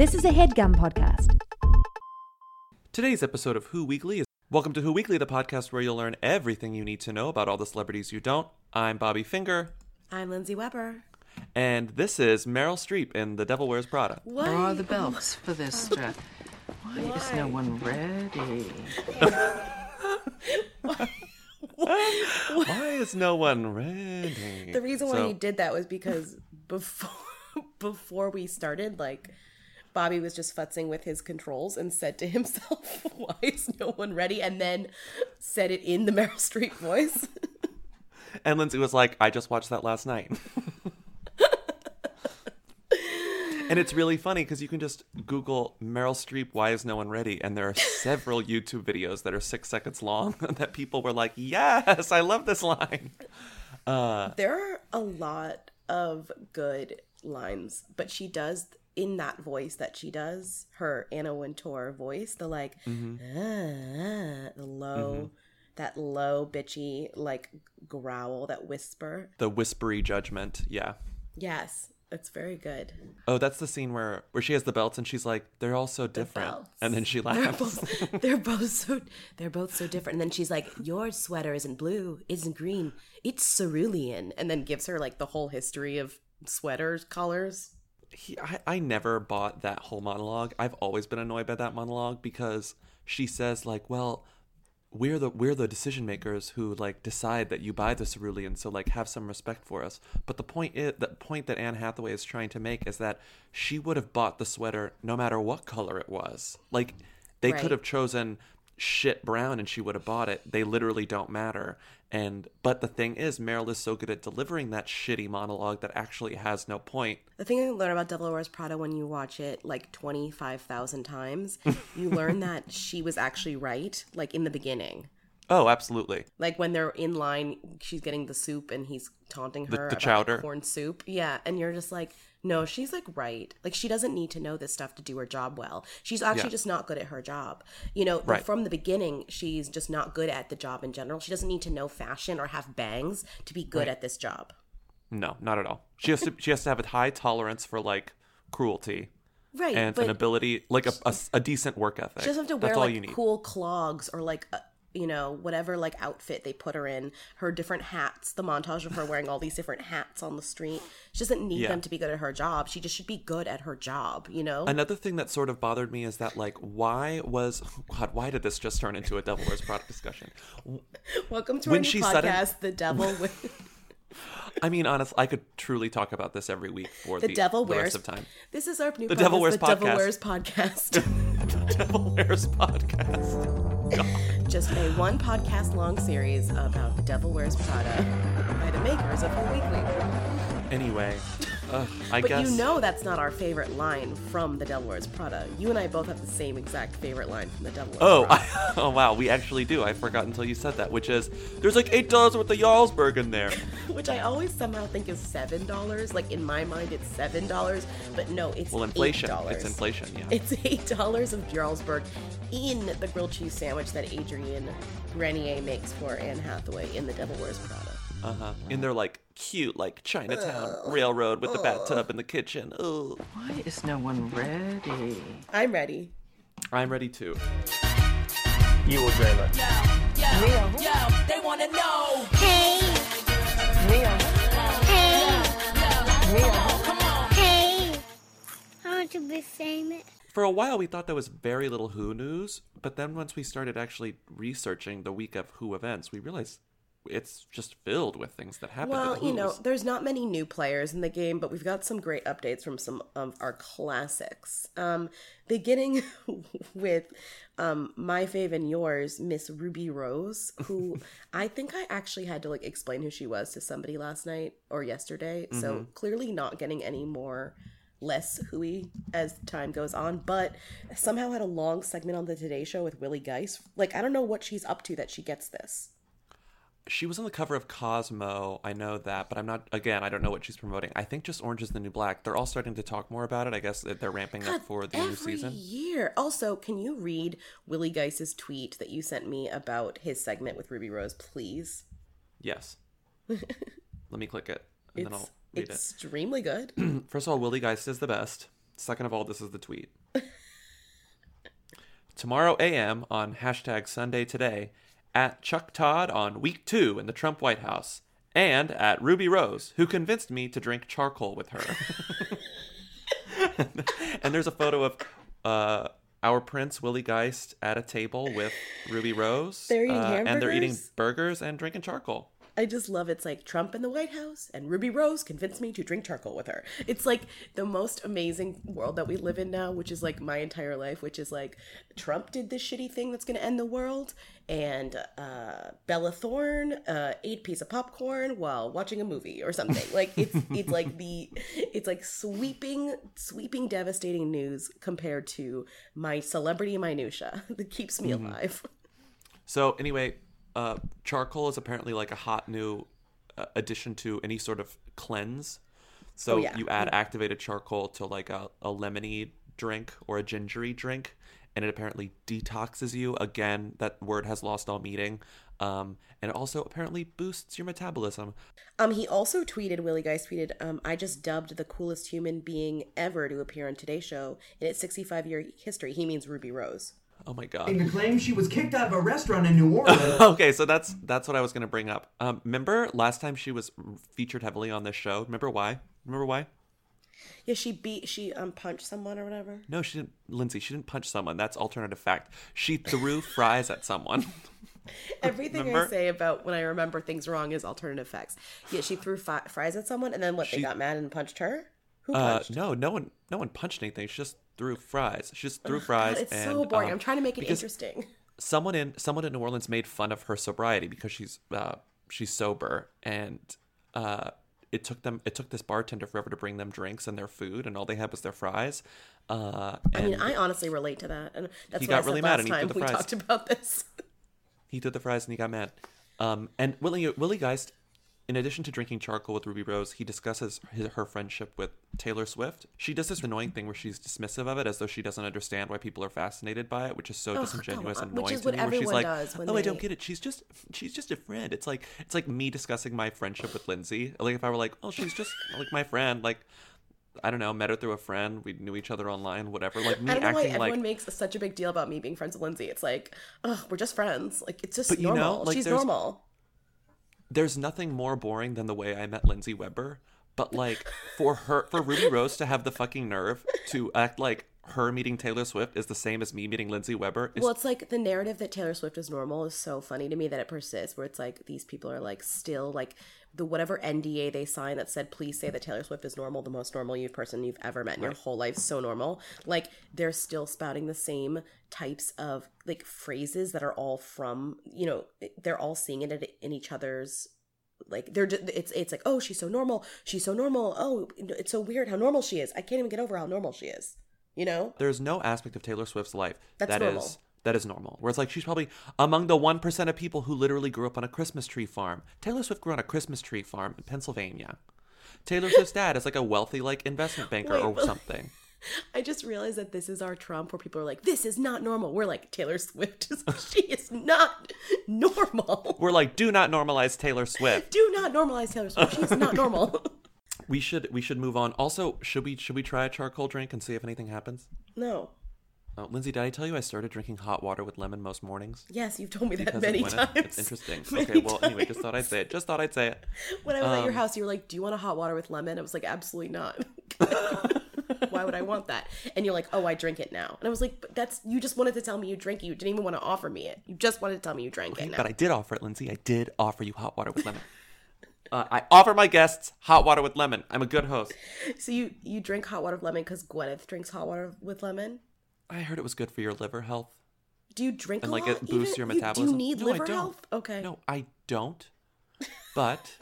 This is a headgum podcast. Today's episode of Who Weekly is Welcome to Who Weekly, the podcast where you'll learn everything you need to know about all the celebrities you don't. I'm Bobby Finger, I'm Lindsay Weber. and this is Meryl Streep in The Devil Wears Prada. What? Are the belts for this dress? Why is no one ready? Why is no one ready? The reason why So- he did that was because before before we started, like Bobby was just futzing with his controls and said to himself, "Why is no one ready?" And then said it in the Meryl Streep voice. And Lindsay was like, I just watched that last night. and it's really funny because you can just Google Meryl Streep, why is no one ready? And there are several YouTube videos that are six seconds long that people were like, yes, I love this line. Uh, there are a lot of good lines, but she does in that voice that she does her Anna Wintour voice, the like, ah, the low, that low bitchy like growl, that whisper. The whispery judgment. Yeah. Yes, it's very good. Oh, that's the scene where where she has the belts and she's like, they're all so different. belts. And then she They're laughs. both, they're both so they're both so different. And then she's like, "Your sweater isn't blue, isn't green, it's cerulean." And then gives her like the whole history of sweaters colors. He, I, I never bought that whole monologue. I've always been annoyed by that monologue because she says like, well, we're the we're the decision makers who like decide that you buy the cerulean, so like have some respect for us. But the point is the point that Anne Hathaway is trying to make is that she would have bought the sweater no matter what color it was. Like they Right. could have chosen shit brown and she would have bought it. They literally don't matter. And but the thing is Meryl is so good at delivering that shitty monologue that actually has no point. The thing you learn about Devil Wears Prada when you watch it like 25,000 times, you learn that she was actually right, like in the beginning. Oh, absolutely. Like when they're in line, she's getting the soup and he's taunting her the about chowder. corn soup. Yeah, and you're just like, no, she's like right. Like she doesn't need to know this stuff to do her job well. She's actually Yeah. just not good at her job. You know, Right. from the beginning, she's just not good at the job in general. She doesn't need to know fashion or have bangs to be good at this job. No, not at all. She has to she has to have a high tolerance for like cruelty Right, and an ability like a, a, a decent work ethic. She doesn't have to That's wear like cool clogs or like you know whatever like outfit they put her in. Her different hats, the montage of her wearing all these different hats on the street. She doesn't need Yeah. them to be good at her job. She just should be good at her job. You know. Another thing that sort of bothered me is that like why was oh God why did this just turn into a Devil Wears Prada discussion? Welcome to when our new she podcast, The Devil with I mean, honestly, I could truly talk about this every week for The the, Devil the Wears. of time. This is our new The podcast, Devil Wears The Devil podcast. Wears podcast. Devil Wears podcast. God. Just a one podcast long series about The Devil Wears Prada by the makers of Who Weekly. Anyway, I But guess you know that's not our favorite line from The Devil Wears Prada. You and I both have the same exact favorite line from The Devil Wears Oh, Prada. I, oh wow, we actually do. I forgot until you said that, which is there's like eight dollars worth of Jarlsberg in there. which I always somehow think is seven dollars. Like in my mind, it's seven dollars, but no, it's Well, inflation. $8. It's inflation. Yeah. It's eight dollars of Jarlsberg in the grilled cheese sandwich that Adrian Grenier makes for Anne Hathaway in The Devil Wears Prada. Uh huh. In their like cute like Chinatown railroad with the bathtub in the kitchen. Ugh. Why is no one ready? I'm ready. I'm ready too. You will dream it. they wanna know. Hey, I want to be famous. For a while, we thought there was very little Who news, but then once we started actually researching the week of Who events, we realized it's just filled with things that happen. Well, you know, there's not many new players in the game, but we've got some great updates from some of our classics. Um, beginning with um, my fave and yours, Miss Ruby Rose, who I think I actually had to like explain who she was to somebody last night or yesterday. So clearly not getting any more less hooey as time goes on, but somehow had a long segment on the Today Show with Willie Geist. Like I don't know what she's up to that she gets this. She was on the cover of Cosmo. I know that, but I'm not. Again, I don't know what she's promoting. I think just Orange is the New Black. They're all starting to talk more about it. I guess they're ramping up for the new every season. year. Also, can you read Willie Geist's tweet that you sent me about his segment with Ruby Rose, please? Yes. Let me click it, and then I'll It's read it. extremely good. First of all, Willie Geist is the best. Second of all, this is the tweet. Tomorrow AM on hashtag Sunday Today, at Chuck Todd on week two in the Trump White House, and at Ruby Rose, who convinced me to drink charcoal with her. and there's a photo of uh, our prince Willie Geist at a table with Ruby Rose, They're eating uh, and they're eating burgers and drinking charcoal. I just love it's like Trump in the White House and Ruby Rose convinced me to drink charcoal with her. It's like the most amazing world that we live in now, which is like my entire life, which is like Trump did this shitty thing that's going to end the world, and uh, Bella Thorne uh, ate a piece of popcorn while watching a movie or something. Like it's it's like the it's like sweeping sweeping devastating news compared to my celebrity minutia that keeps me alive. So anyway, uh, charcoal is apparently like a hot new uh, addition to any sort of cleanse. So Oh, yeah. you add activated charcoal to like a, a lemony drink or a gingery drink, and it apparently detoxes you. Again, that word has lost all meaning. Um, and it also apparently boosts your metabolism. Um, he also tweeted, Willie Geist tweeted, um, I just dubbed the coolest human being ever to appear on Today's Show in its 65 year history. He means Ruby Rose. Oh my god. to claim she was kicked out of a restaurant in New Orleans. okay, so that's that's what I was gonna bring up. Um, remember last time she was featured heavily on this show? Remember why? Remember why? Yeah, she beat, she um punched someone or whatever. No, she didn't. Lindsay, she didn't punch someone. That's alternative fact. She threw fries at someone. Everything I say about when I remember things wrong is alternative facts. Yeah, she threw fi- fries at someone and then what, they got mad and punched her? Uh, no, no one, no one punched anything. She just threw fries. She just threw fries. it's and, so boring. um, I'm trying to make it interesting. Someone in someone in New Orleans made fun of her sobriety because she's uh, she's sober, and uh, it took them it took this bartender forever to bring them drinks and their food, and all they had was their fries. Uh, I mean, I honestly relate to that. And that's He what I got said really mad last and time the we talked about this. he threw the fries and he got mad. Um, and Willie Willie Geist, in addition to drinking charcoal with Ruby Rose, he discusses his, her friendship with Taylor Swift. She does this annoying thing where she's dismissive of it, as though she doesn't understand why people are fascinated by it, which is so disingenuous and annoying is to what me. Where she's everyone like, "Oh, I don't get it. She's just she's just a friend." It's like it's like me discussing my friendship with Lindsay. Like if I were like, "Oh, she's just like my friend," like. I don't know, met her through a friend. We knew each other online, whatever. Like me I don't know why everyone like makes such a big deal about me being friends with Lindsay. It's like, oh, we're just friends. Like it's just But you know, normal. like, She's normal. There's nothing more boring than the way I met Lindsay Weber. But like for her for Ruby Rose to have the fucking nerve to act like her meeting Taylor Swift is the same as me meeting Lindsay Weber is Well, it's like the narrative that Taylor Swift is normal is so funny to me that it persists. Where it's like these people are like still like the whatever NDA they signed that said please say that Taylor Swift is normal, the most normal you person you've ever met in your whole life, so normal. Like they're still spouting the same types of like phrases that are all from you know they're all seeing it in each other's like they're just, it's it's like oh she's so normal she's so normal oh it's so weird how normal she is I can't even get over how normal she is you know there's no aspect of Taylor Swift's life That's that is normal. That is normal. Where it's like she's probably among the one percent of people who literally grew up on a Christmas tree farm. Taylor Swift grew on a Christmas tree farm in Pennsylvania. Taylor Swift's dad is like a wealthy like investment banker Wait, or but- something. I just realized that this is our Trump where people are like, this is not normal. We're like, Taylor Swift is, she is not normal. We're like, do not normalize Taylor Swift. Do not normalize Taylor Swift. She's not normal. We should we should move on. Also, should we should we try a charcoal drink and see if anything happens? no. Oh, Lindsay, did I tell you I started drinking hot water with lemon most mornings? Yes, you've told me that many times. It's interesting. Many okay, well, anyway, just thought I'd say it. Just thought I'd say it. When I was at your um, house, you were like, do you want a hot water with lemon? I was like, absolutely not. Why would I want that? And you're like, oh, I drink it now. And I was like, but that's, you just wanted to tell me you drink it. You didn't even want to offer me it. You just wanted to tell me you drank it now. But I did offer it, Lindsay. I did offer you hot water with lemon. uh, I offer my guests hot water with lemon. I'm a good host. So you, you drink hot water with lemon because Gwyneth drinks hot water with lemon? I heard it was good for your liver health. Do you drink And like lot? it boosts even? your You- metabolism. do you need no, I liver don't. health? Okay. No, I don't. But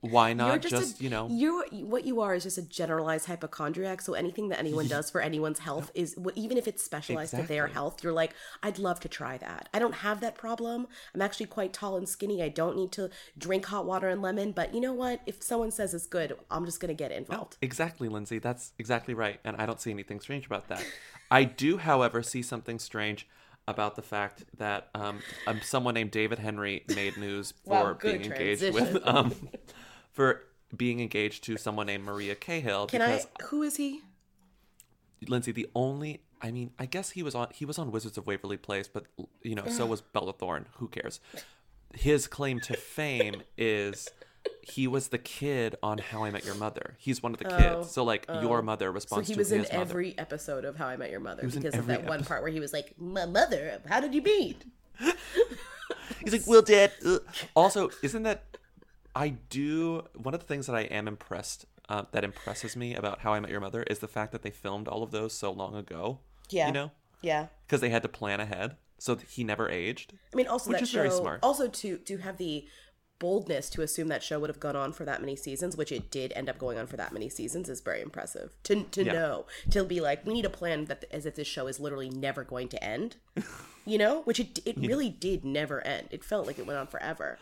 why not You're just, a- you know you're what you are is just a generalized hypochondriac. So anything that anyone does for anyone's health is wh- even if it's specialized to their health. You're like, I'd love to try that. I don't have that problem. I'm actually quite tall and skinny. I don't need to drink hot water and lemon. But you know what? If someone says it's good, I'm just gonna get involved. Exactly, Lindsay. That's exactly right. And I don't see anything strange about that. I do, however, see something strange about the fact that um, um, someone named David Henrie made news for Wow, being engaged with um, for being engaged to someone named Maria Cahill Can because I? Who is he? Lindsay, the only I mean, I guess he was on he was on Wizards of Waverly Place, but you know, so was Bella Thorne. Who cares? His claim to fame is he was the kid on How I Met Your Mother. He's one of the kids. So like your mother So responds he to was in mother. every episode of How I Met Your Mother because of that one part where he was like, "My mother, how did you meet?" He's like, "Well, Dad." ugh." Also, isn't that I do one of the things that I am impressed uh, that impresses me about How I Met Your Mother is the fact that they filmed all of those so long ago. Yeah. you know, Yeah. because they had to plan ahead, so he never aged. I mean, also Which that is show. very smart. Also, to to have the boldness to assume that show would have gone on for that many seasons, which it did end up going on for that many seasons, is very impressive. To to Yeah. know to be like, we need a plan that as if this show is literally never going to end. You know, which it it really did never end. It felt like it went on forever.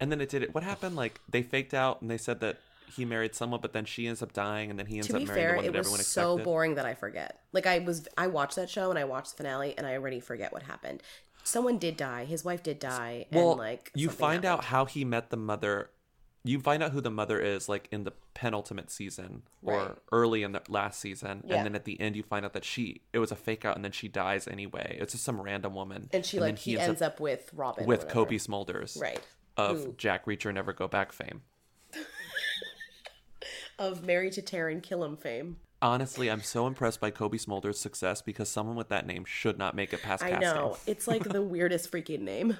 And then it did it. What happened? Like they faked out and they said that he married someone, but then she ends up dying, and then he ends To up marrying fair, the one it was so boring that I forget. Like I was, I watched that show and I watched the finale, and I already forget what happened. Someone did die. His wife did die, Well, and like you find out how he met the mother. You find out who the mother is, like in the penultimate season or Right. early in the last season, Yeah. and then at the end you find out that she it was a fake out, and then she dies anyway. It's just some random woman, and she then like he ends up, with Robin with. Cobie Smulders, right? Of Jack Reacher Never Go Back fame. of Married to Taran Killam fame. Honestly, I'm so impressed by Cobie Smulders' success because someone with that name should not make it past I casting. know it's like the weirdest freaking name.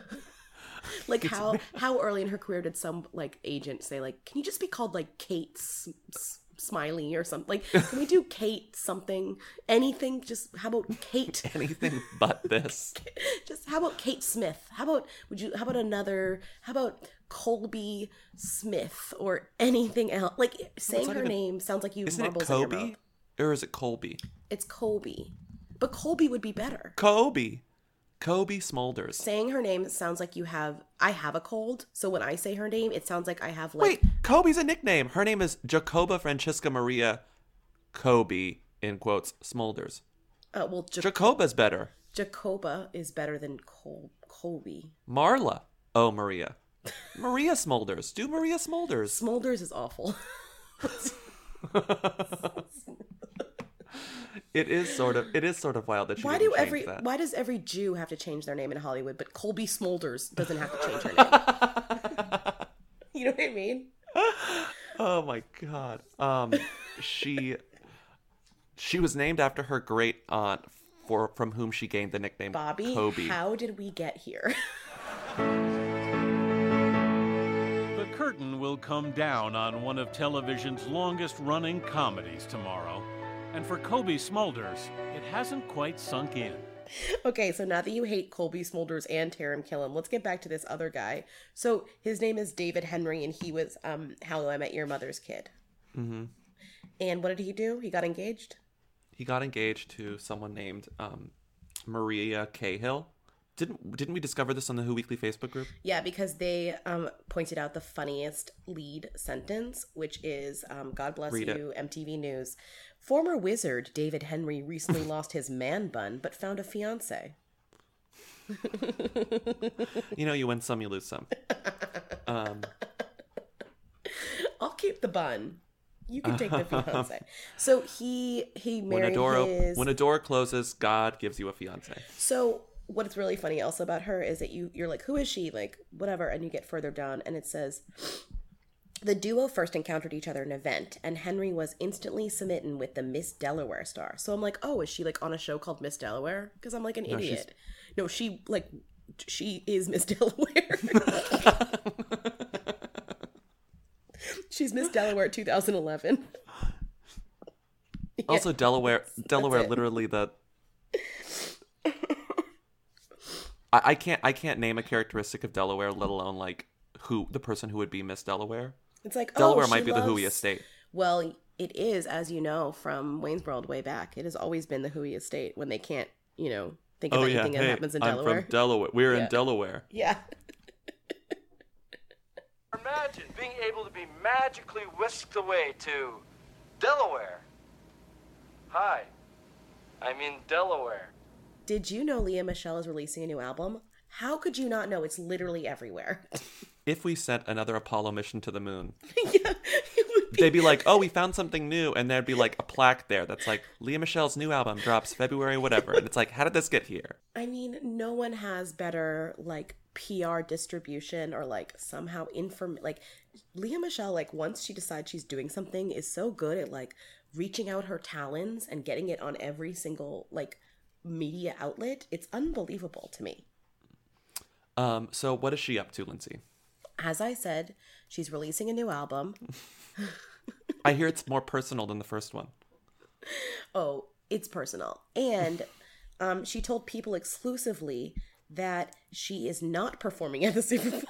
like how how early in her career did some like agent say like, can you just be called like Kate S- S- Smiley or something? Like, can we do Kate something? Anything? Just how about Kate? Anything but this. just how about Kate Smith? How about would you? How about another? How about Colby Smith or anything else? Like saying her even- name sounds like you Isn't it marbles in your Kobe. Or is it Colby? It's Colby, but Colby would be better. Kobe. Kobe Smolders. saying her name sounds like you have I have a cold. So when I say her name, it sounds like I have like Wait, Kobe's a nickname. Her name is Jacoba Francesca Maria Kobe, in quotes, Smolders. uh, well ja- Jacoba's better. Jacoba is better than Col- Colby. Marla. Oh, Maria. Maria Smolders. Do Maria Smolders. Smolders is awful. It is sort of it is sort of wild that she why do every that. why does every Jew have to change their name in Hollywood, but Colby Smolders doesn't have to change her name? you know what I mean? Oh my god. Um she she was named after her great aunt for from whom she gained the nickname Bobby, Kobe. how did we get here? The curtain will come down on one of television's longest running comedies tomorrow. And for Cobie Smulders, it hasn't quite sunk in. okay, so now that you hate Colby Smulders and Taran Killam, let's get back to this other guy. So his name is David Henrie, and he was um How I Met Your Mother's kid. Mm-hmm. And what did he do? He got engaged. He got engaged to someone named um, Maria Cahill. Didn't didn't we discover this on the Who Weekly Facebook group? Yeah, because they um, pointed out the funniest lead sentence, which is um, God bless Read it. you, MTV News. Former wizard David Henrie recently lost his man bun but found a fiance. You know, you win some, you lose some. Um, I'll keep the bun. You can take the fiance. So he he married when a door his. when a door closes, God gives you a fiance. So what's really funny also about her is that you you're like, who is she? Like whatever, and you get further down, and it says. The duo first encountered each other in an event, and Henrie was instantly smitten with the Miss Delaware star. So I'm like, oh, is she like on a show called Miss Delaware? Because I'm like an No, she's- idiot. No, she like she is Miss Delaware. She's Miss Delaware 2011. Also, Delaware, Delaware, literally the. I, I can't I can't name a characteristic of Delaware, let alone like who the person who would be Miss Delaware. It's like Delaware oh, might she be the Hui loves- estate. Well, it is, as you know, from Wayne's World way back. It has always been the Hui estate when they can't, you know, think of Oh yeah, anything that hey, happens in I'm Delaware. from Delaware. We're Yeah. in Delaware. yeah. Imagine being able to be magically whisked away to Delaware. Hi, I'm in Delaware. Did you know Lea Michele is releasing a new album? How could you not know? It's literally everywhere. If we sent another Apollo mission to the moon, yeah, would they'd be like, "Oh, we found something new," and there'd be like a plaque there that's like, "Lea Michele's new album drops February whatever," and it's like, "How did this get here?" I mean, no one has better like PR distribution or like somehow inform like Lea Michele like once she decides she's doing something is so good at like reaching out her talons and getting it on every single like media outlet. It's unbelievable to me. Um, so what is she up to, Lindsay? As I said, she's releasing a new album. I hear it's more personal than the first one. Oh, it's personal. And um, she told people exclusively that she is not performing at the Super Bowl.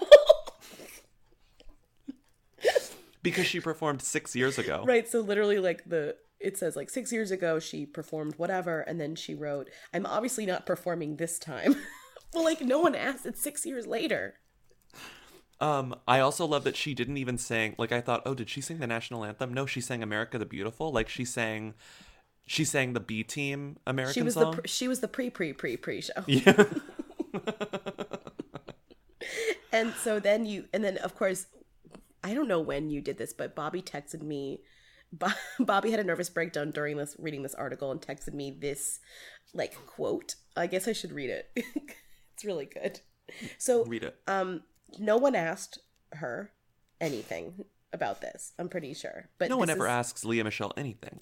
Because she performed six years ago. right. So literally, like the it says like six years ago she performed whatever, and then she wrote, "I'm obviously not performing this time." well, like no one asked. It's six years later. Um, I also love that she didn't even sing. Like I thought, oh, did she sing the national anthem? No, she sang "America the Beautiful." Like she sang, she sang the B Team American She was song. the she was the pre pre pre pre show. yeah. And so then you, and then of course, I don't know when you did this, but Bobby texted me. Bo- Bobby had a nervous breakdown during this reading this article and texted me this like quote. I guess I should read it. it's really good. So Read it. um, no one asked her anything about this. I'm pretty sure, but no one ever is- asks Lea Michele anything.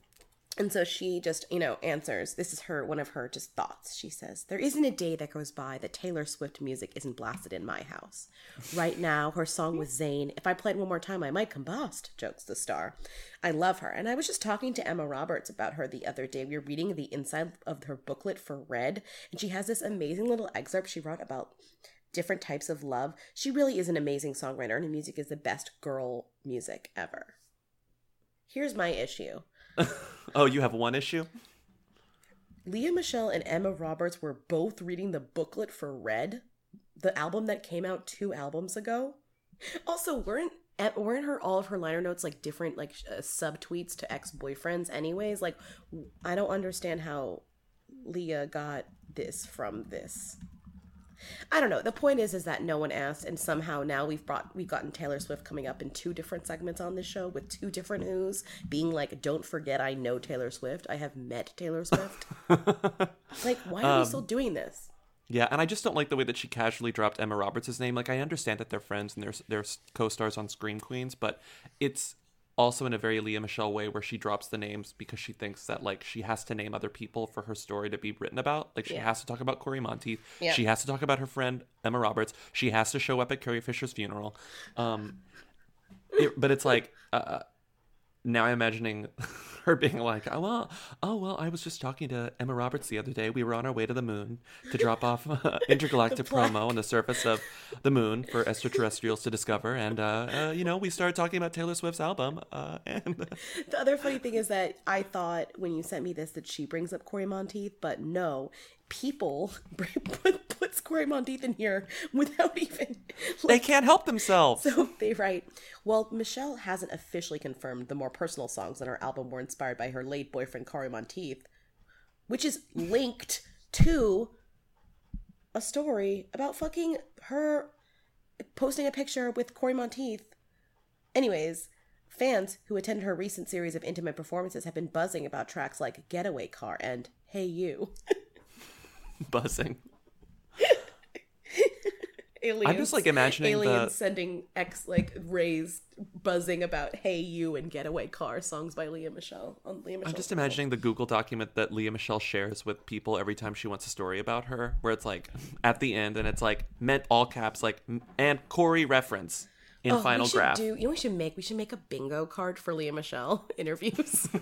And so she just, you know, answers. This is her one of her just thoughts. She says, "There isn't a day that goes by that Taylor Swift music isn't blasted in my house. Right now, her song with Zayn, if I played one more time, I might combust." Jokes the star. I love her, and I was just talking to Emma Roberts about her the other day. We were reading the inside of her booklet for Red, and she has this amazing little excerpt she wrote about different types of love. She really is an amazing songwriter, and her music is the best girl music ever. Here's my issue. Oh, you have one issue? Lea Michele and Emma Roberts were both reading the booklet for Red, the album that came out two albums ago. Also, weren't weren't her all of her liner notes like different like uh, subtweets to ex boyfriends? Anyways, like I don't understand how Lea got this from this. I don't know. The point is, is that no one asked, and somehow now we've brought we've gotten Taylor Swift coming up in two different segments on this show with two different who's being like, "Don't forget, I know Taylor Swift. I have met Taylor Swift." like, why are we still um, doing this? Yeah, and I just don't like the way that she casually dropped Emma Roberts' name. Like, I understand that they're friends and they're they're co-stars on Scream Queens, but it's also in a very Lea Michele way where she drops the names because she thinks that like she has to name other people for her story to be written about. Like she Yeah. has to talk about Cory Monteith. Yeah. She has to talk about her friend Emma Roberts. She has to show up at Carrie Fisher's funeral. Um, it- but it's like uh, now I'm imagining her being like, "Oh well, oh well, I was just talking to Emma Roberts the other day. We were on our way to the moon to drop off uh, intergalactic promo on the surface of the moon for extraterrestrials to discover, and uh, uh, you know, we started talking about Taylor Swift's album, uh, and The other funny thing is that I thought when you sent me this that she brings up Cory Monteith, but no, people put, puts Cory Monteith in here without even. they can't help themselves. So they write, well, Michele hasn't officially confirmed the more personal songs on her album were inspired by her late boyfriend Cory Monteith, which is linked to a story about fucking her posting a picture with Cory Monteith. Anyways, fans who attended her recent series of intimate performances have been buzzing about tracks like Getaway Car and Hey You. Buzzing. Aliens, I'm just, like, imagining the- aliens sending X like rays buzzing about "Hey You" and "Getaway Car" songs by Lea Michele on Lea Michele. I'm just imagining the Google document that Lea Michele shares with people every time she wants a story about her, where it's like at the end and it's like meant all caps, like and Cory reference in oh, final Oh, we should graph. Do, you know what we should make? We should make a bingo card for Lea Michele interviews.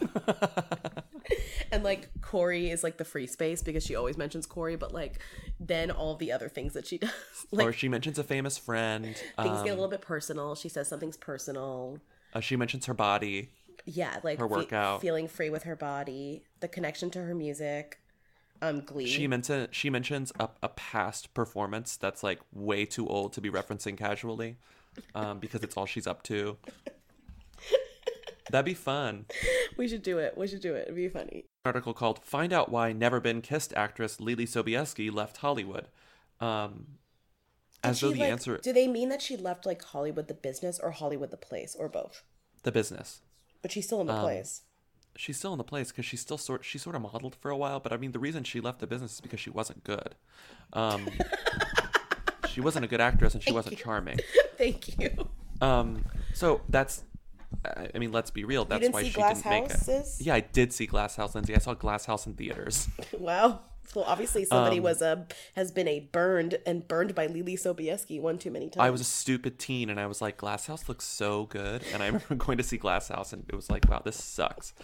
and like Cory is like the free space because she always mentions Cory, but like then all the other things that she does, like or she mentions a famous friend. things um, get a little bit personal. She says something's personal. uh, she mentions her body. Yeah, like Her fe- workout. feeling free with her body, the connection to her music, um, Glee. She mentions she mentions a, a past performance that's like way too old to be referencing casually, um, because it's all she's up to. That'd be fun. we should do it. We should do it. It'd be funny. article called "Find Out Why Never Been Kissed" actress Leelee Sobieski left Hollywood. Um, as Did though the like- answer, Do they mean that she left like Hollywood the business or Hollywood the place or both? the business. But she's still in the Um, place. she's still in the place because she's still sort she sort of modeled for a while. But I mean, the reason she left the business is because she wasn't good. Um, she wasn't a good actress and she wasn't charming. Thank you. Um, so that's. I mean, let's be real. That's why she Glass didn't make it. Yeah, I did see Glass House, Lindsay. I saw Glass House in theaters. Wow. So obviously somebody Um, was a has been a burned and burned by Leelee Sobieski one too many times. I was a stupid teen, and I was like, Glass House looks so good. And I remember going to see Glass House, and it was like, wow, this sucks.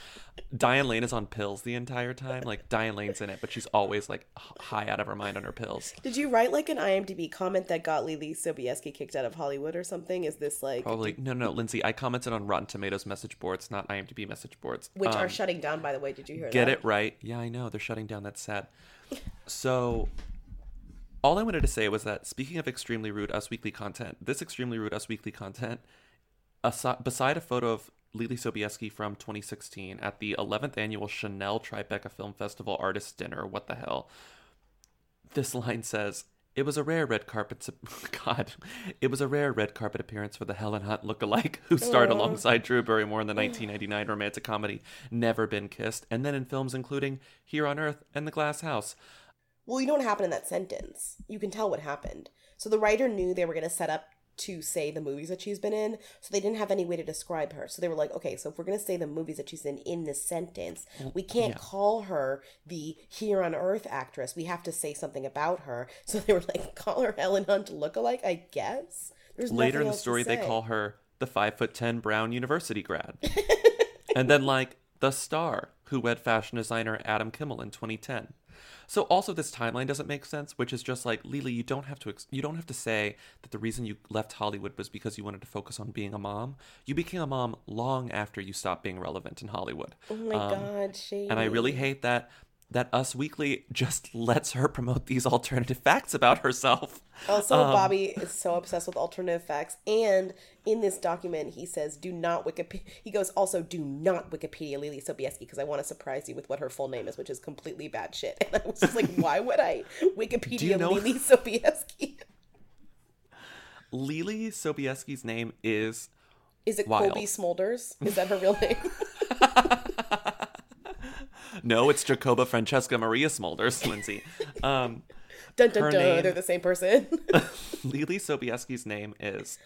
Diane Lane is on pills the entire time. Like Diane Lane's in it, but she's always like high out of her mind on her pills. Did you write like an IMDb comment that got Leelee Sobieski kicked out of Hollywood or something? Is this like Probably no, no, Lindsay. I commented on Rotten Tomatoes message boards, not IMDb message boards. which are Um, shutting down by the way? Did you hear that? Get that? it right. Yeah, I know. They're shutting down. That's sad. So, all I wanted to say was that speaking of extremely rude Us Weekly content, this extremely rude Us Weekly content, aside, beside a photo of Leelee Sobieski from 2016 at the 11th annual Chanel Tribeca Film Festival Artist Dinner, what the hell? This line says, "It was a rare red carpet. God, it was a rare red carpet appearance for the Helen Hunt lookalike who starred alongside Drew Barrymore in the 1999 romantic comedy Never Been Kissed, and then in films including Here on Earth and The Glass House." Well, you know what happened in that sentence. You can tell what happened. So the writer knew they were going to set up to say the movies that she's been in, so they didn't have any way to describe her. So they were like, okay, so if we're going to say the movies that she's in in this sentence, mm, we can't yeah. call her the here on earth actress. We have to say something about her. So they were like, call her Helen Hunt lookalike, I guess. There's Later in the story, they call her the five foot ten Brown University grad, and then like the star who wed fashion designer Adam Kimmel in 2010. So also this timeline doesn't make sense, which is just like Lily, you don't have to ex- you don't have to say that the reason you left Hollywood was because you wanted to focus on being a mom. You became a mom long after you stopped being relevant in Hollywood. Oh my Um, god, shady. and I really hate that that Us Weekly just lets her promote these alternative facts about herself. Also, Um, Bobby is so obsessed with alternative facts, and in this document, he says, "Do not Wikipedia." He goes, "Also, do not Wikipedia Leelee Sobieski because I want to surprise you with what her full name is, which is completely bad shit." And I was just like, "Why would I Wikipedia know- Lily Sobieski?" Leelee Sobieski's name is Is it Wild. Colby Smulders? Is that her real name? no, it's Jacoba Francesca Maria Smulders, Lindsay. Um, dun dun dun. name- They're the same person. Leelee Sobieski's name is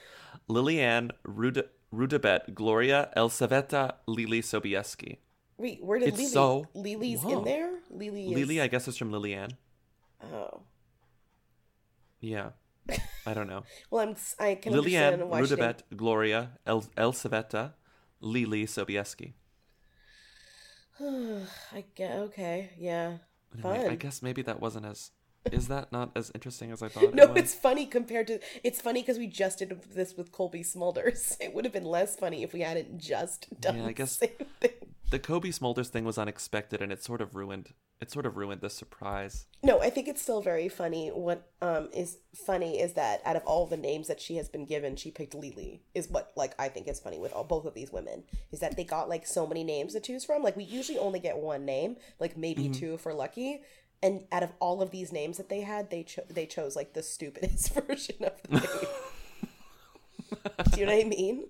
Liliane Rude- Rudebet Gloria Elsaveta Leelee Sobieski. Wait, where did It's Lily? so- Lily's Whoa. in there. Lily is. Lily, I guess, is from Liliane. Oh, Yeah. I don't know. well, I'm. I can Liliane understand why she Gloria El- Elsaveta Leelee Sobieski. I get okay, yeah, Anyway, fun. I guess maybe that wasn't as. Is that not as interesting as I thought? No, it it's funny compared to. It's funny because we just did this with Colby Smulders. It would have been less funny if we hadn't just done Yeah, I guess- the same thing. the Cobie Smulders thing was unexpected, and it sort of ruined. It sort of ruined the surprise. No, I think it's still very funny. What um is funny is that out of all the names that she has been given, she picked Lily. Is what like I think is funny with all both of these women is that they got like so many names to choose from. Like we usually only get one name, like maybe Mm-hmm. two if we're lucky. And out of all of these names that they had, they cho- they chose like the stupidest version of the name. Do you know what I mean?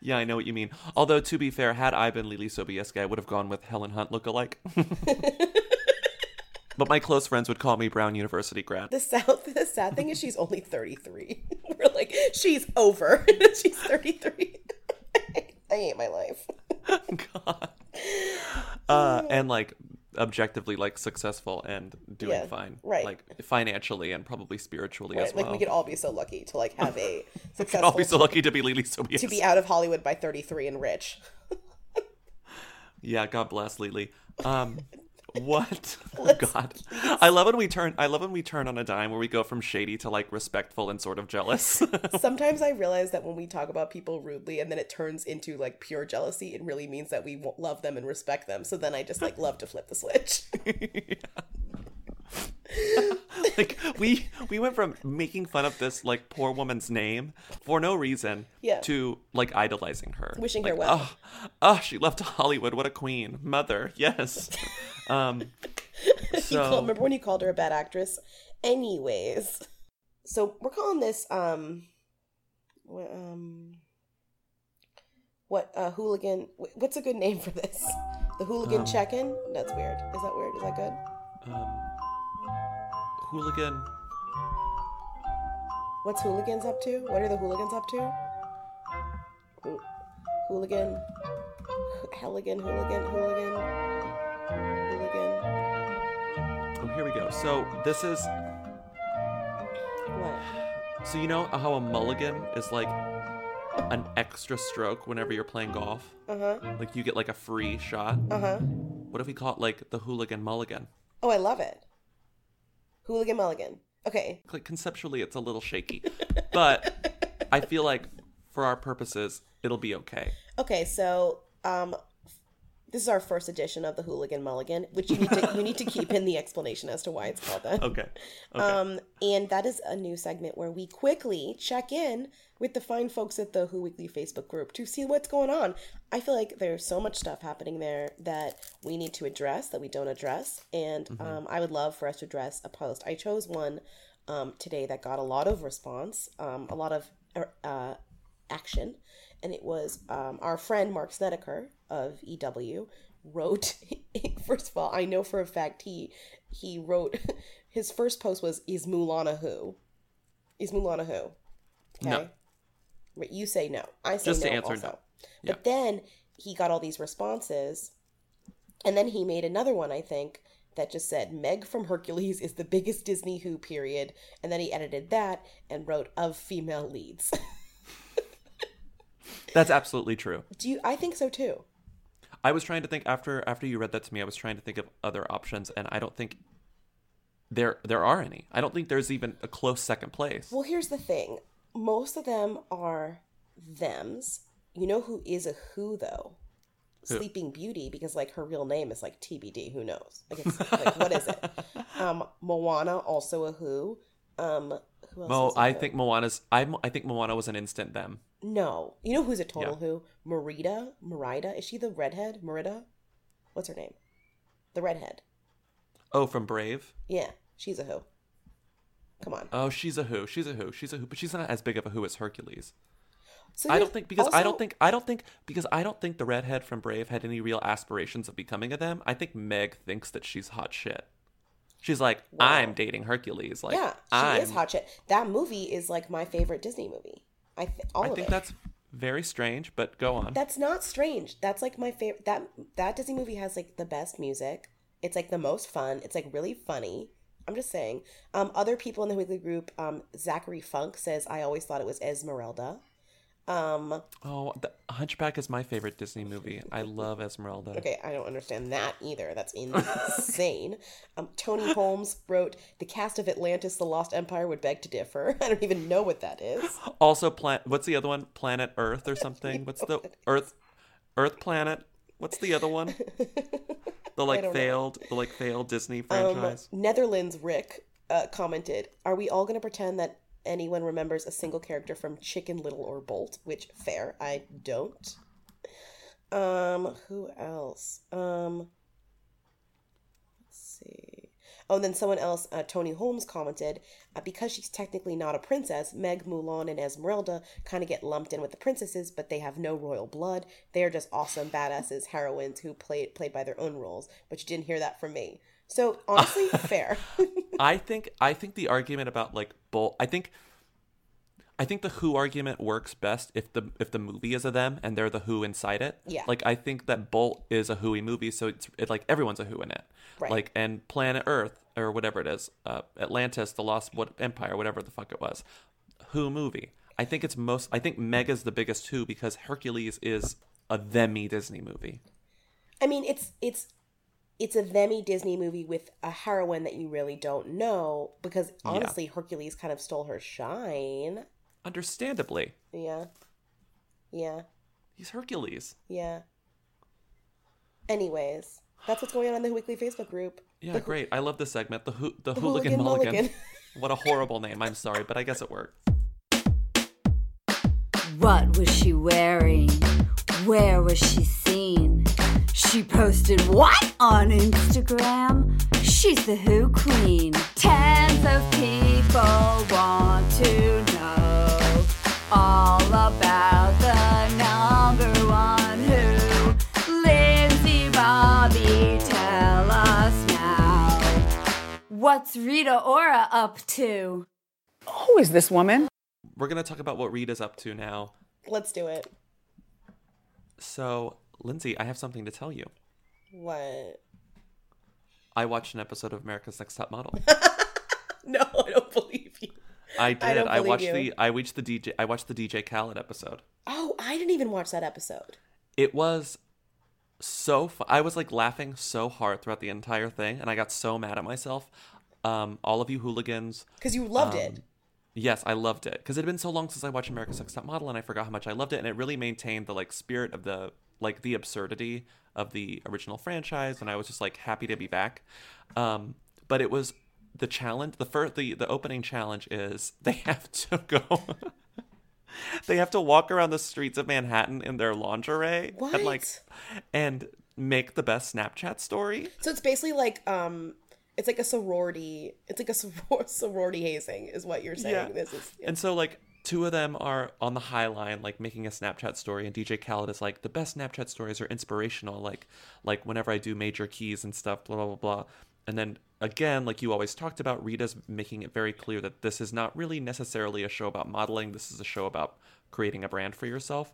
Yeah, I know what you mean. Although to be fair, had I been Leelee Sobieski, I would have gone with Helen Hunt lookalike. but my close friends would call me Brown University grad. The sad, the sad thing is she's only 33. We're like, she's over. she's 33. I hate my life. God. Uh, and like objectively like successful and doing Yeah, fine, right. Like financially and probably spiritually as well. Like we could all be so lucky to like have a successful be so lucky to be Leelee Sobieski. to be out of Hollywood by 33 and rich. Yeah, God bless Lily. Um, what? Oh, God, I love when we turn. I love when we turn on a dime where we go from shady to like respectful and sort of jealous. Sometimes I realize that when we talk about people rudely and then it turns into like pure jealousy, it really means that we love them and respect them. So then I just like love to flip the switch. like we we went from making fun of this like poor woman's name for no reason Yeah. to like idolizing her, Wishing her well. Oh, oh, she left Hollywood. What a queen, mother. Yes. Um. So call, remember when you called her a bad actress? Anyways, so we're calling this um, um, What uh, hooligan? What's a good name for this? The hooligan Um, check-in. That's weird. Is that weird? Is that good? Um, hooligan. What's hooligans up to? What are the hooligans up to? Hoo- hooligan, Helligan, hooligan, hooligan, hooligan. Oh, here we go. So this is What? so you know how a mulligan is like an extra stroke whenever you're playing golf. Uh huh. Like you get like a free shot. Uh huh. What if we call it like the hooligan mulligan? Oh, I love it. Hooligan mulligan. Okay. Like conceptually, it's a little shaky, but I feel like for our purposes, it'll be okay. Okay, so um this is our first edition of the Hooligan Mulligan, which you need to you need to keep in the explanation as to why it's called that. Okay. Okay. Um, and that is a new segment where we quickly check in with the fine folks at the Who Weekly Facebook group to see what's going on. I feel like there's so much stuff happening there that we need to address that we don't address, and um, I would love for us to address a post. I chose one um, today that got a lot of response, um, a lot of uh, action, and it was um, our friend Marc Snetiker of EW wrote. first of all, I know for a fact he he wrote his first post was is Mulan a who? Is Mulan a who? Okay. No. You say no. I say Just no to answer also. no. But then he got all these responses, and then he made another one. I think that just said Meg from Hercules is the biggest Disney Who period, and then he edited that and wrote of female leads. That's absolutely true. Do you? I think so too. I was trying to think after after you read that to me. I was trying to think of other options, and I don't think there there are any. I don't think there's even a close second place. Well, here's the thing. Most of them are thems. You know who is a who though? Who? Sleeping Beauty, because like her real name is like TBD. Who knows? Like, it's, like what is it? Um, Moana also a who. Um, who else Mo, is a I who? think Moana's. I I think Moana was an instant them. No. You know who's a total Yeah. who? Merida. Merida. Is she the redhead? Merida. What's her name? The redhead. Oh, from Brave. Yeah, she's a who. Come on. Oh, she's a who. She's a who. She's a who. But she's not as big of a who as Hercules. So I don't think because I don't think I don't think because I don't think the redhead from Brave had any real aspirations of becoming a them. I think Meg thinks that she's hot shit. She's like, I'm dating Hercules. Like, yeah, she I'm, is hot shit. That movie is like my favorite Disney movie. I th- all I think it. that's very strange, but go on. That's not strange. That's like my favorite. That that Disney movie has like the best music. It's like the most fun. It's like really funny. I'm just saying. Um, other people in the weekly group, um, Zachary Funk says, "I always thought it was Esmeralda." Um, Oh, the Hunchback is my favorite Disney movie. I love Esmeralda. okay, I don't understand that either. That's insane. um, Tony Holmes wrote, "The cast of Atlantis: The Lost Empire would beg to differ." I don't even know what that is. Also, plan- what's the other one? Planet Earth or something? What's the Earth? Earth Planet? What's the other one? The like don't know. failed, the like failed Disney Um, franchise. Netherlands Rick uh, commented, "Are we all going to pretend that anyone remembers a single character from Chicken Little or Bolt?" Which fair, I don't. Um, who else? Um, let's see. Oh, and then someone else, uh, Tony Holmes commented, uh, because she's technically not a princess, Meg, Mulan, and Esmeralda kind of get lumped in with the princesses, but they have no royal blood. They are just awesome badasses, heroines who play played by their own roles. But you didn't hear that from me. So honestly, fair. I think I think the argument about like Bolt. I think I think the Who argument works best if the if the movie is a them and they're the Who inside it. Yeah. Like I think that Bolt is a Whoy movie, so it's it, like everyone's a Who in it. Right. Like and Planet Earth or whatever it is, uh, Atlantis, the Lost what Empire, whatever the fuck it was, Who movie. I think it's most. I think Mega's the biggest Who because Hercules is a themy Disney movie. I mean, it's it's it's a themy Disney movie with a heroine that you really don't know because honestly, Hercules kind of stole her shine. Understandably, Yeah, yeah, he's Hercules. yeah. Anyways, that's what's going on in the weekly Facebook group. Yeah, great. I love this segment. The Who, the, The Hooligan, Hooligan Mulligan. Mulligan. what a horrible name. I'm sorry, but I guess it worked. What was she wearing? Where was she seen? She posted what on Instagram? She's the Who Queen. Tens of people want to know all about the number one Who. Lindsay Bobby, tell us now. What's Rita Ora up to? Who is this woman? We're going to talk about what Rita's up to now. Let's do it. So Lindsay, I have something to tell you. What? I watched an episode of America's Next Top Model. No, I don't believe you. I did. don't I, watched you. the I watched the DJ I watched the DJ Khaled episode. Oh, I didn't even watch that episode. It was so fu- I was like laughing so hard throughout the entire thing and I got so mad at myself. Um all of you hooligans Because you loved Um, it. Yes, I loved it because it had been so long since I watched America's Next Top Model, and I forgot how much I loved it. And it really maintained the like spirit of the like the absurdity of the original franchise, and I was just like happy to be back. Um, but it was the challenge. The first, the the opening challenge is they have to go. they have to walk around the streets of Manhattan in their lingerie and like and make the best Snapchat story. So it's basically like um it's like a sorority. It's like a soror- sorority hazing is what you're saying. Yeah. This is And so like two of them are on the high line, like making a Snapchat story, and DJ Khaled is like the best Snapchat stories are inspirational, like like whenever I do major keys and stuff, blah blah blah blah. And then again, like you always talked about, Rita's making it very clear that this is not really necessarily a show about modeling. This is a show about creating a brand for yourself.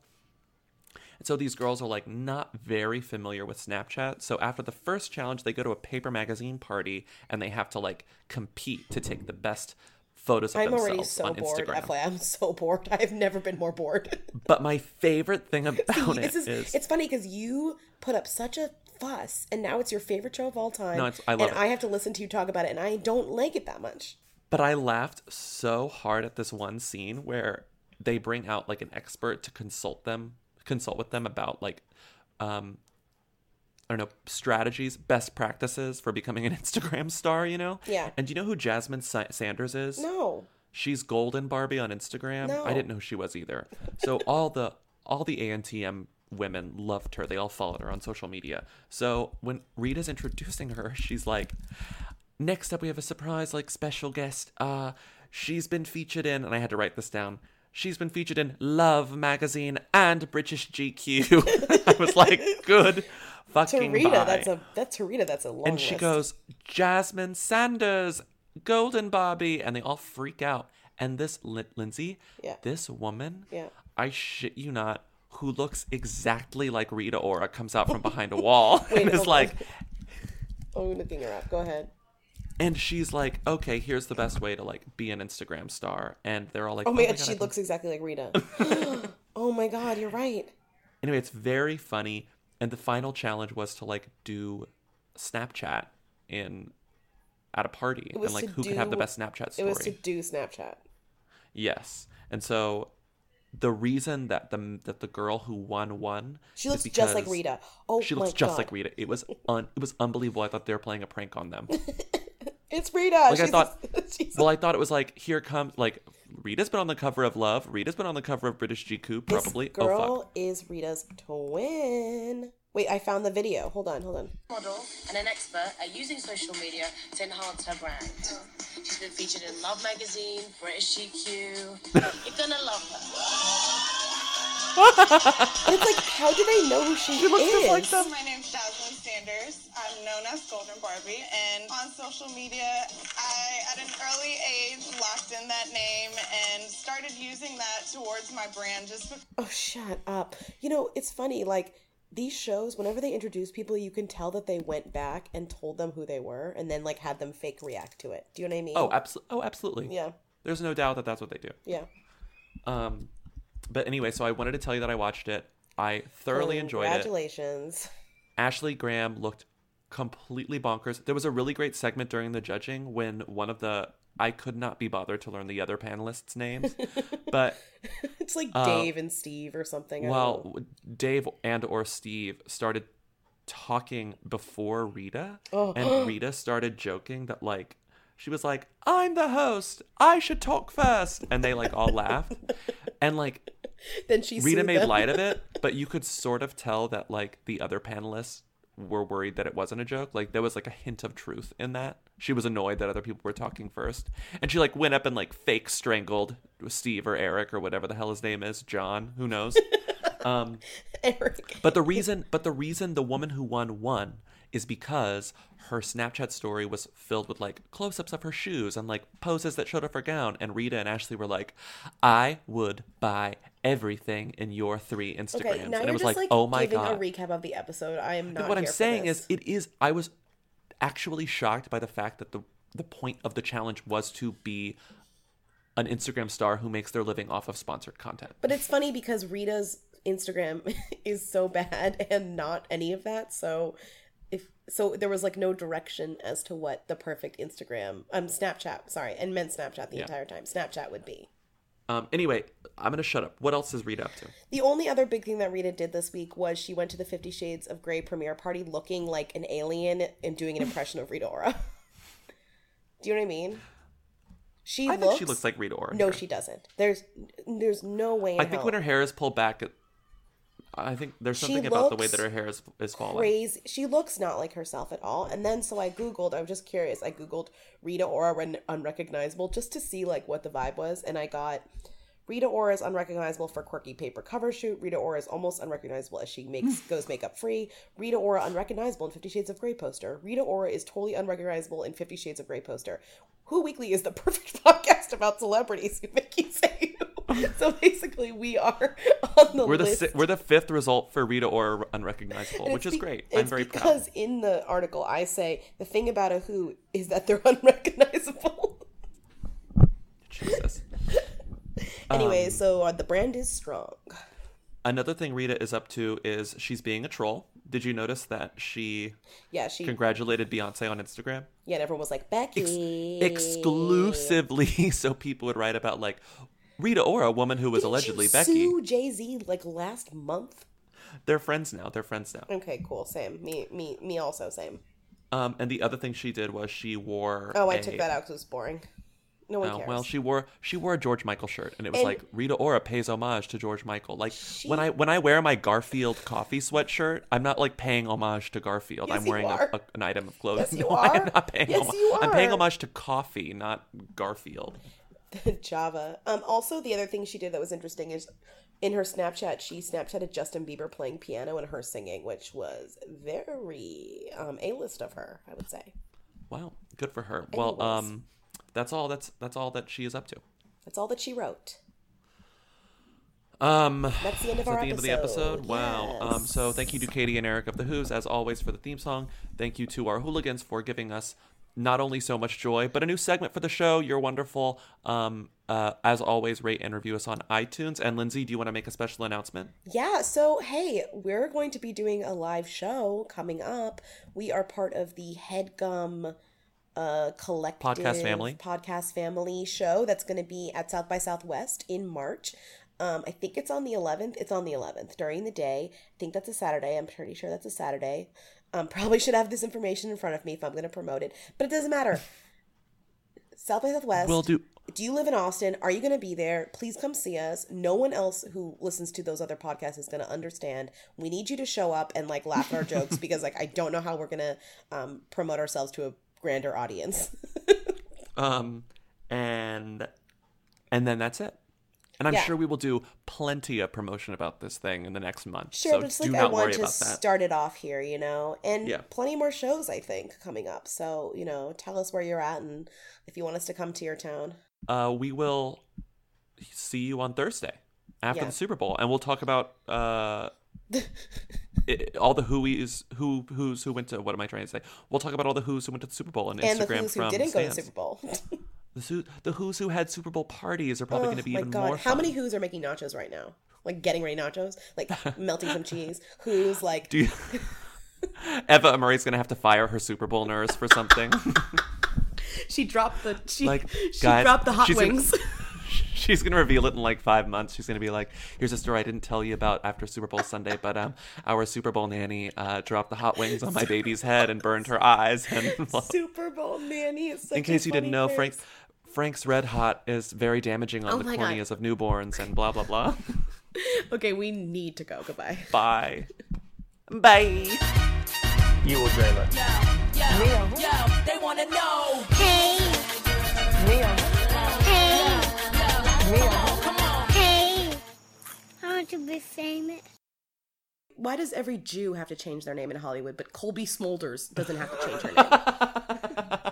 And so these girls are like not very familiar with Snapchat. So after the first challenge, they go to a paper magazine party and they have to like compete to take the best photos of I'm already so on bored. Instagram. FYI, I'm so bored. I've never been more bored. But my favorite thing about this it is, is, it's funny because you put up such a fuss, and now it's your favorite show of all time. No, it's- I love and it. I have to listen to you talk about it, and I don't like it that much. but I laughed so hard at this one scene where they bring out like an expert to consult them, consult with them about like, um, I don't know, strategies, best practices for becoming an Instagram star. You know? Yeah. And do you know who Jasmine Sa- Sanders is? No. She's Golden Barbie on Instagram. No. I didn't know she was either. So all the all the ANTM women loved her. They all followed her on social media. So when Rita's introducing her, she's like, "Next up, we have a surprise like special guest. Uh, she's been featured in, and I had to write this down. She's been featured in Love magazine and British GQ. I was like, good fucking Rita, bye. that's a that's to Rita, that's a long And she list. goes, Jasmine Sanders, Golden Barbie, And they all freak out. And this, Lin- Lindsay, Yeah. this woman, Yeah. I shit you not, who looks exactly like Rita Ora, comes out from behind a wall Wait, and is hold like. Oh, I'm looking her up. Go ahead. and she's like, okay, here's the best way to like be an Instagram star. And they're all like, Oh my oh god, God, she I looks exactly like Rita. oh my god, you're right. Anyway, it's very funny. And the final challenge was to like do Snapchat in at a party and like who could have the best Snapchat story. It was to do Snapchat. Yes, and so the reason that the that the girl who won won, She looks just like Rita. Oh she looks just God. like Rita. It was un, it was unbelievable. I thought they were playing a prank on them. It's Rita. Like I She's a- thought, well, I thought it was like here comes like Rita's been on the cover of Love. Rita's been on the cover of British GQ. this Probably. Oh, girl Oh fuck. is Rita's twin. Wait, I found the video. Hold on, hold on. model and an expert at using social media to enhance her brand. She's been featured in Love magazine, British GQ. You're gonna love her. And it's like, how do they know who she, is? Just like them. My name's Jasmine Sanders. I'm known as Golden Barbie, and on social media, I, at an early age, locked in that name and started using that towards my brand just because. Oh, shut up. You know, it's funny. Like these shows, whenever they introduce people, you can tell that they went back and told them who they were, and then like had them fake react to it. Do you know what I mean? Oh, absolutely. Oh, absolutely. Yeah. There's no doubt that that's what they do. Yeah. Um, but anyway, so I wanted to tell you that I watched it. I thoroughly enjoyed it. Congratulations. Ashley Graham looked completely bonkers. There was a really great segment during the judging when one of the I could not be bothered to learn the other panelists' names, but It's like Uh, Dave and Steve or something. I don't know. well, Dave and or Steve started talking before Rita, Oh. and Rita started joking that like she was like, "I'm the host. I should talk first. and they like all laughed, and like then she Rita made them. light of it, but you could sort of tell that like the other panelists were worried that it wasn't a joke. Like there was like a hint of truth in that. She was annoyed that other people were talking first, and she like went up and like fake strangled Steve or Eric or whatever the hell his name is, John. Who knows? um, Eric. but the reason, but the reason the woman who won won is because her Snapchat story was filled with like close ups of her shoes and like poses that showed off her gown. And Rita and Ashley were like, I would buy everything in your three Instagrams. Okay, now and you're it was just like, like, oh my giving God. a recap of the episode. I am not. But what I'm saying is, it is. I was actually shocked by the fact that the the point of the challenge was to be an Instagram star who makes their living off of sponsored content. But it's funny because Rita's Instagram is so bad and not any of that. So if so there was like no direction as to what the perfect Instagram um Snapchat, sorry, and meant Snapchat the Yeah. entire time. Snapchat would be. Um, anyway, I'm gonna shut up. What else is Rita up to? The only other big thing that Rita did this week was she went to the Fifty Shades of Grey premiere party looking like an alien and doing an impression of Rita Ora. Do you know what I mean? She I looks, think she looks like Rita Ora. No, here. she doesn't. There's there's no way in I think hell. when her hair is pulled back, I think there's something about the way that her hair is is falling. crazy. She looks not like herself at all. And then so I googled. I was just curious. I googled Rita Ora un- unrecognizable just to see like what the vibe was, and I got Rita Ora is unrecognizable for quirky paper cover shoot. Rita Ora is almost unrecognizable as she makes goes makeup free. Rita Ora unrecognizable in Fifty Shades of Grey poster. Rita Ora is totally unrecognizable in Fifty Shades of Grey poster. Who Weekly is the perfect podcast about celebrities who make you say. So basically, we are on the We're the list. si- we're the fifth result for Rita Ora unrecognizable, And which is be- great. I'm very proud. because in the article I say the thing about a who is that they're unrecognizable. Jesus. anyway, Um, so uh, the brand is strong. Another thing Rita is up to is she's being a troll. Did you notice that she Yeah, she congratulated Beyonce on Instagram? yeah, and everyone was like Becky Exclusively, so people would write about like Rita Ora, a woman who was allegedly Becky. Sue Jay Z like last month. They're friends now. They're friends now. Okay, cool. Same. Me, me, me. Also same. Um, and the other thing she did was she wore. Oh, I a- took that out because it was boring. No one Oh, cares. well, she wore she wore a George Michael shirt, and it was And- like Rita Ora pays homage to George Michael. Like when I when I wear my Garfield coffee sweatshirt, I'm not like paying homage to Garfield. Yes, I'm you wearing a, are. a, an item of clothing. Yes, you No, I'm are. not paying. Yes, homage. you I'm paying are. homage to coffee, not Garfield. Java. Um. Also, the other thing she did that was interesting is in her Snapchat, she Snapchatted Justin Bieber playing piano and her singing, which was very um a list of her. I would say. Wow, good for her. Well, um, that's all. That's that's all that she is up to. That's all that she wrote. Um, That's the end of our the end of the episode. episode. Wow. Um, so thank you to Katie and Eric of the Who's as always for the theme song. Thank you to our hooligans for giving us not only so much joy but a new segment for the show. You're wonderful. Um, uh, as always, rate and review us on iTunes. And Lindsay, do you want to make a special announcement? Yeah, so hey, we're going to be doing a live show coming up. We are part of the Headgum uh collective Podcast family. podcast family show that's going to be at South by Southwest in March. Um, I think it's on the 11th. It's on the 11th during the day. I think that's a Saturday. I'm pretty sure that's a Saturday. Um, probably should have this information in front of me if I'm going to promote it, but it doesn't matter. South by Southwest. We'll do. Do you live in Austin? Are you going to be there? Please come see us. No one else who listens to those other podcasts is going to understand. We need you to show up and like laugh at our jokes because like I don't know how we're going to um, promote ourselves to a grander audience. Um, and and then that's it. And I'm Yeah. sure we will do plenty of promotion about this thing in the next month. Sure, so but it's do like I want to start it off here, you know, and Yeah. plenty more shows I think coming up. So you know, tell us where you're at and if you want us to come to your town. uh, we will see you on Thursday after Yeah. the Super Bowl, and we'll talk about uh, it, all the who's who who's who went to. What am I trying to say? We'll talk about all the who's who went to the Super Bowl and, and the Instagram who's who from didn't go to the. Super Bowl. The, the who's who had Super Bowl parties are probably oh going to be my even god, more. how many who's are making nachos right now? Like getting ready nachos, like melting some cheese. Who's like Do you... Eva Amurri's going to have to fire her Super Bowl nurse for something. she dropped the she, like she guys, dropped the hot she's gonna- wings. she's gonna reveal it in like five months. She's gonna be like, "Here's a story I didn't tell you about after Super Bowl Sunday, but um, our Super Bowl nanny uh, dropped the hot wings on my baby's head and burned her eyes." And Super Bowl nanny is such in case you didn't know, Frank phrase. Frank's Red Hot is very damaging on Oh the my God. corneas of newborns and blah blah blah. Okay, we need to go. Goodbye. Bye. Bye. You will dream it. Yo, yo, they wanna know. Hey, Hey, hey, hey. I want to be famous. why does every Jew have to change their name in Hollywood, but Cobie Smulders doesn't have to change her name?